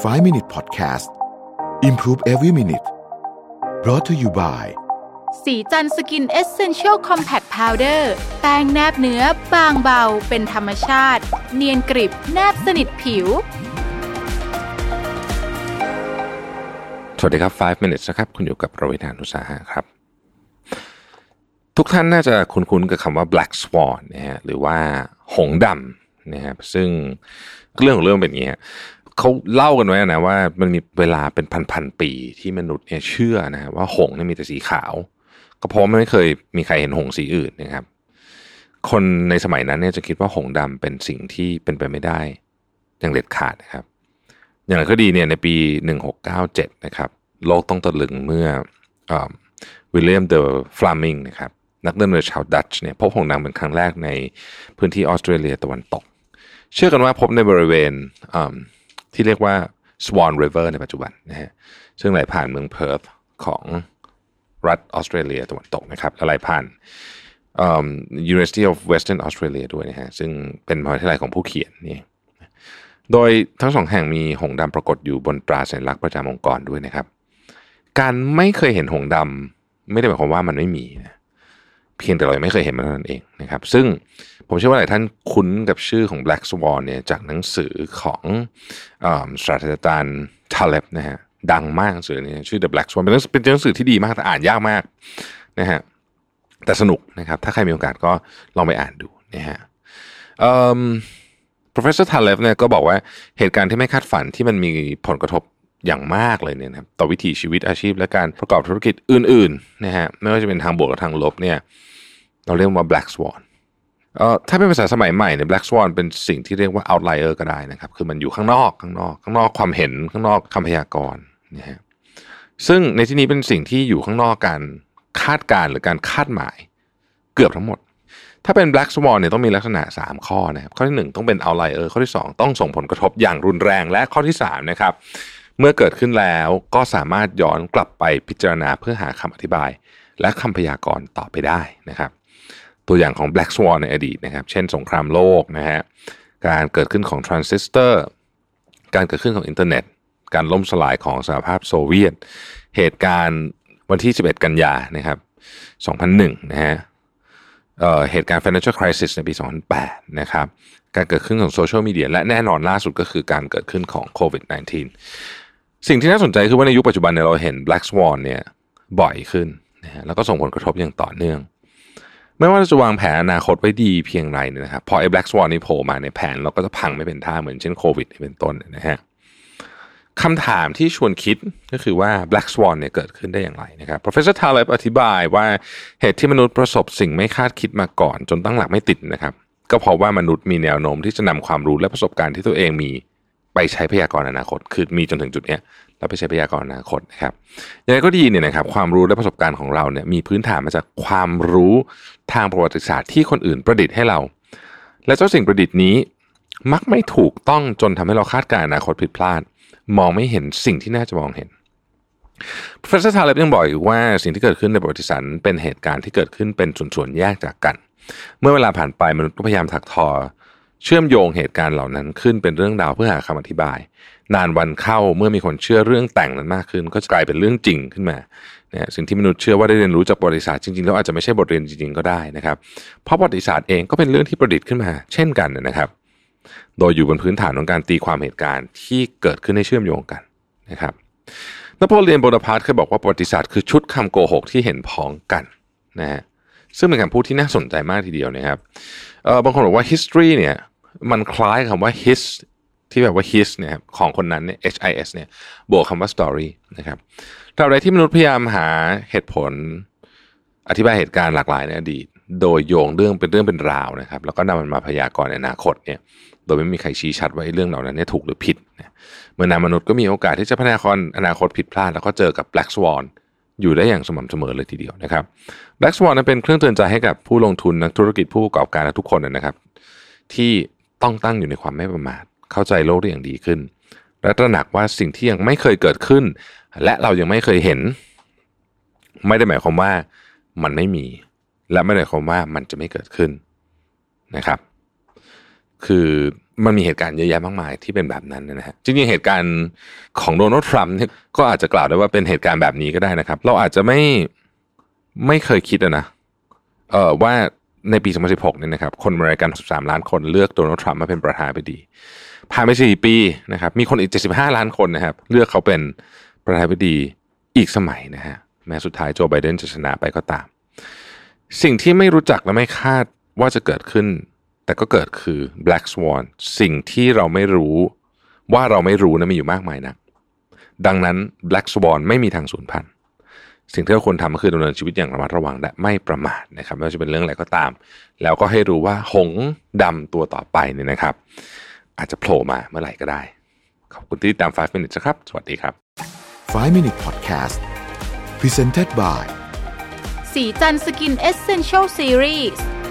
5 Minute Podcast Improve Every Minute brought to you by ศรีจันทร์ Skin Essential Compact Powder แป้งแนบเนื้อบางเบา เป็นธรรมชาติ เนียนกริบแนบสนิทผิว สวัสดีครับ 5 minutes นะครับ คุณอยู่กับผมรวิศ หาญอุตสาหะครับ ทุกท่านน่าจะคุ้นๆกับคำว่า black swan นะฮะหรือว่าหงส์ดำนะครับซึ่งเรื่องของเรื่องเป็นอย่างนี้ฮะ เขาเล่ากันไว้นะว่ามันมีเวลาเป็นพันๆปีที่มนุษย์เนี่ยเชื่อนะว่าหงส์เนี่ยมีแต่สีขาว ก็เพราะไม่เคยมีใครเห็นหงส์สีอื่นนะครับ คนในสมัยนั้นเนี่ยจะคิดว่าหงส์ดำเป็นสิ่งที่เป็นไปไม่ได้ อย่างเด็ดขาดนะครับ อย่างไรก็ดีเนี่ยในปี 1697 นะครับ โลกต้องตะลึงเมื่อวิลเลียมเดอะฟลามิงนะครับนักเดินเรือชาวดัตช์เนี่ยพบหงส์ดำเป็นครั้งแรกในพื้นที่ออสเตรเลียตะวันตก เชื่อกันว่าพบในบริเวณ ที่เรียกว่า Swan River ในปัจจุบันนะฮะซึ่งไหลผ่านเมืองเพิร์ธของรัฐออสเตรเลียตะวันตกนะครับและไหลผ่าน University of Western Australia ด้วยนะฮะซึ่งเป็นมหาวิทยาลัยของผู้เขียนนี่โดยทั้งสองแห่งมีหงดำปรากฏอยู่บนตราสัญลักษณ์ประจำองค์กรด้วยนะครับ การไม่เคยเห็นหงดำไม่ได้หมายความว่ามันไม่มีนะ เพียงแต่เราไม่เคยเห็นมันนั้นเองนะครับ ซึ่งผมเชื่อว่าหลายท่านคุ้นกับชื่อของ Black Swan เนี่ยจากหนังสือของศาสตราจารย์ทาเลบนะฮะดังมากหนังสือนี้ชื่อ The Black Swan เป็นเป็นหนังสือที่ดีมากแต่อ่านยากมากนะฮะแต่สนุกนะครับ ถ้าใครมีโอกาสก็ลองไปอ่านดูนะฮะ professor Taleb เนี่ยก็บอกว่าเหตุการณ์ที่ไม่คาดฝันที่มันมีผลกระทบ อย่างมากเลยเนี่ยนะต่อวิถีชีวิตอาชีพและการประกอบธุรกิจอื่นๆนะฮะไม่ว่าจะเป็นทางบวกหรือทางลบเนี่ยเราเรียกว่า black swan เอ่อถ้าเป็นภาษาสมัยใหม่เนี่ย black swan เป็นสิ่งที่เรียกว่า outlier ก็ได้นะครับ คือมันอยู่ข้างนอกข้างนอกข้างนอกความเห็นข้างนอกคำพยากรณ์นะฮะซึ่งในที่นี้เป็นสิ่งที่อยู่ข้างนอกการคาดการหรือการคาดหมายเกือบทั้งหมด ถ้าเป็น black swan เนี่ยต้องมีลักษณะ 3 ข้อนะครับ ข้อที่ 1 ต้องเป็น outlier ข้อที่ 2 ต้องส่งผลกระทบอย่างรุนแรงและข้อที่3นะครับ เมื่อเกิดขึ้นแล้วก็สามารถย้อนกลับไปพิจารณาเพื่อหาคำอธิบาย และคำพยากรณ์ต่อไปได้นะครับ ตัวอย่างของ Black Swan ในอดีตนะครับ เช่นสงครามโลกนะฮะการเกิดขึ้นของทรานซิสเตอร์การเกิดขึ้นของอินเทอร์เน็ต การล่มสลายของสหภาพโซเวียต เหตุการณ์วันที่ 11 กันยานะครับ 2001 นะฮะเเหตุการณ์ financial crisis ในปี 2008 นะครับ การเกิดขึ้นของโซเชียลมีเดียและแน่นอนล่าสุดก็คือการเกิดขึ้นของโควิด -19 สิ่งที่น่าสนใจคือว่าในยุคปัจจุบันเนี่ยเราเห็น black swan เนี่ยบ่อยขึ้นนะฮะแล้วก็ส่งผลกระทบอย่างต่อเนื่อง ไม่ว่าจะวางแผนอนาคตไว้ดีเพียงไรเนี่ยนะครับพอไอ้ black swan นี่โผล่มาในแผนเราก็จะพังไม่เป็นท่าเหมือนเช่นโควิดเป็นต้นนะฮะคำถามที่ชวนคิดก็คือว่า black swan เนี่ยเกิดขึ้นได้อย่างไรนะครับ professor Taleb อธิบายว่าเหตุที่มนุษย์ประสบสิ่งไม่คาดคิดมาก่อน จนตั้งหลักไม่ติดนะครับ ก็เพราะว่ามนุษย์มีแนวโน้มที่จะนำความรู้และประสบการณ์ที่ตัวเองมี ไปใช้พยากรณ์อนาคต คือมีจนถึงจุดเนี้ยเราไปใช้พยากรณ์อนาคตนะครับอย่างไรก็ดีเนี่ยนะครับความรู้และประสบการณ์ของเราเนี่ยมีพื้นฐานมาจากความรู้ทางประวัติศาสตร์ที่คนอื่นประดิษฐ์ให้เรา และเจ้าสิ่งประดิษฐ์นี้ มักไม่ถูกต้องจนทำให้เราคาดการณ์อนาคตผิดพลาด มองไม่เห็นสิ่งที่น่าจะมองเห็น Professor Taleb ยังบอกอีกว่าสิ่งที่เกิดขึ้นในประวัติศาสตร์เป็นเหตุการณ์ที่เกิดขึ้นเป็นส่วนๆแยกจากกัน เมื่อเวลาผ่านไปมนุษย์ก็พยายามถักทอ เชื่อมโยงเหตุการณ์เหล่านั้นขึ้นเป็นเรื่องราวเพื่อหาคำอธิบาย นานวันเข้าเมื่อมีคนเชื่อเรื่องแต่งนั้นมากขึ้น ก็จะกลายเป็นเรื่องจริงขึ้นมาเนี่ยสิ่งที่มนุษย์เชื่อว่าได้เรียนรู้จากประวัติศาสตร์จริงๆแล้วอาจจะไม่ใช่บทเรียนจริงๆก็ได้นะครับ เพราะประวัติศาสตร์เองก็เป็นเรื่องที่ประดิษฐ์ขึ้นมา เช่นกันนะครับ โดยอยู่บนพื้นฐานของการตีความเหตุการณ์ที่เกิดขึ้นให้เชื่อมโยงกันนะครับนโปเลียนโบนาพาร์ตเคยบอกว่าประวัติศาสตร์คือชุดคำโกหกที่เห็นพ้องกันนะฮะซึ่งเป็นคำพูดที่น่าสนใจมากทีเดียวนะครับเออบางคนบอกว่า history เนี่ย มันคล้ายคำว่า his ที่แบบว่า his เนี่ยของคนนั้นเนี่ย h i s เนี่ยบวกคำว่า story นะครับตราบใดที่มนุษย์พยายามหาเหตุผล อธิบายเหตุการณ์หลากหลายในอดีต โดยโยงเรื่องเป็นเรื่องเป็นราวนะครับ แล้วก็นำมันมาพยากรณ์ในอนาคตเนี่ยโดยไม่มีใครชี้ชัดว่าเรื่องเหล่านั้นเนี่ยถูกหรือผิดเมื่อนามนุษย์ก็มีโอกาสที่จะพยากรณ์อนาคตผิดพลาด แล้วก็เจอกับ black swan อยู่ได้อย่างสม่ำเสมอเลยทีเดียวนะครับ black swan นั้นเป็นเครื่องเตือนใจให้กับผู้ลงทุนนักธุรกิจผู้ประกอบการและทุกคนนะครับ ที่ ต้องตั้งอยู่ในความไม่ประมาท เข้าใจโลกได้อย่างดีขึ้น และตระหนักว่าสิ่งที่ยังไม่เคยเกิดขึ้น และเรายังไม่เคยเห็น ไม่ได้หมายความว่ามันไม่มี และไม่ได้หมายความว่ามันจะไม่เกิดขึ้นนะครับ คือมันมีเหตุการณ์เยอะแยะมากมายที่เป็นแบบนั้นนะฮะจริงๆเหตุการณ์ของโดนัลด์ทรัมป์เนี่ยก็อาจจะกล่าวได้ว่าเป็นเหตุการณ์แบบนี้ก็ได้นะครับ เราอาจจะไม่ไม่เคยคิดนะเออว่า ในปี 2016เนี่ยนะครับ คนอเมริกัน13ล้านคนเลือกโดนัลด์ทรัมป์มาเป็นประธานาธิบดี ผ่านไป 4 ปีนะครับ มีคนอีก 75 ล้านคนนะครับ เลือกเขาเป็นประธานาธิบดีอีกสมัยนะฮะ แม้สุดท้ายโจไบเดนจะชนะไปก็ตาม สิ่งที่ไม่รู้จักและไม่คาดว่าจะเกิดขึ้น แต่ก็เกิดคือ black swan สิ่งที่เราไม่รู้ว่าเราไม่รู้นะมีอยู่มากมายนะ ดังนั้น black swan ไม่มีทางสูญพันธุ์ สิ่งที่เราควรทำก็คือดำเนินชีวิตอย่างระมัดระวังและไม่ประมาทนะครับไม่ว่าจะเป็นเรื่องอะไรก็ตาม แล้วก็ให้รู้ว่าหงส์ดำตัวต่อไปเนี่ยนะครับ อาจจะโผล่มาเมื่อไหร่ก็ได้ ขอบคุณที่ติดตาม 5 minutes ครับ สวัสดีครับ 5 Minute Podcast Presented by สีจันสกินเอเซนเชลซีรีส์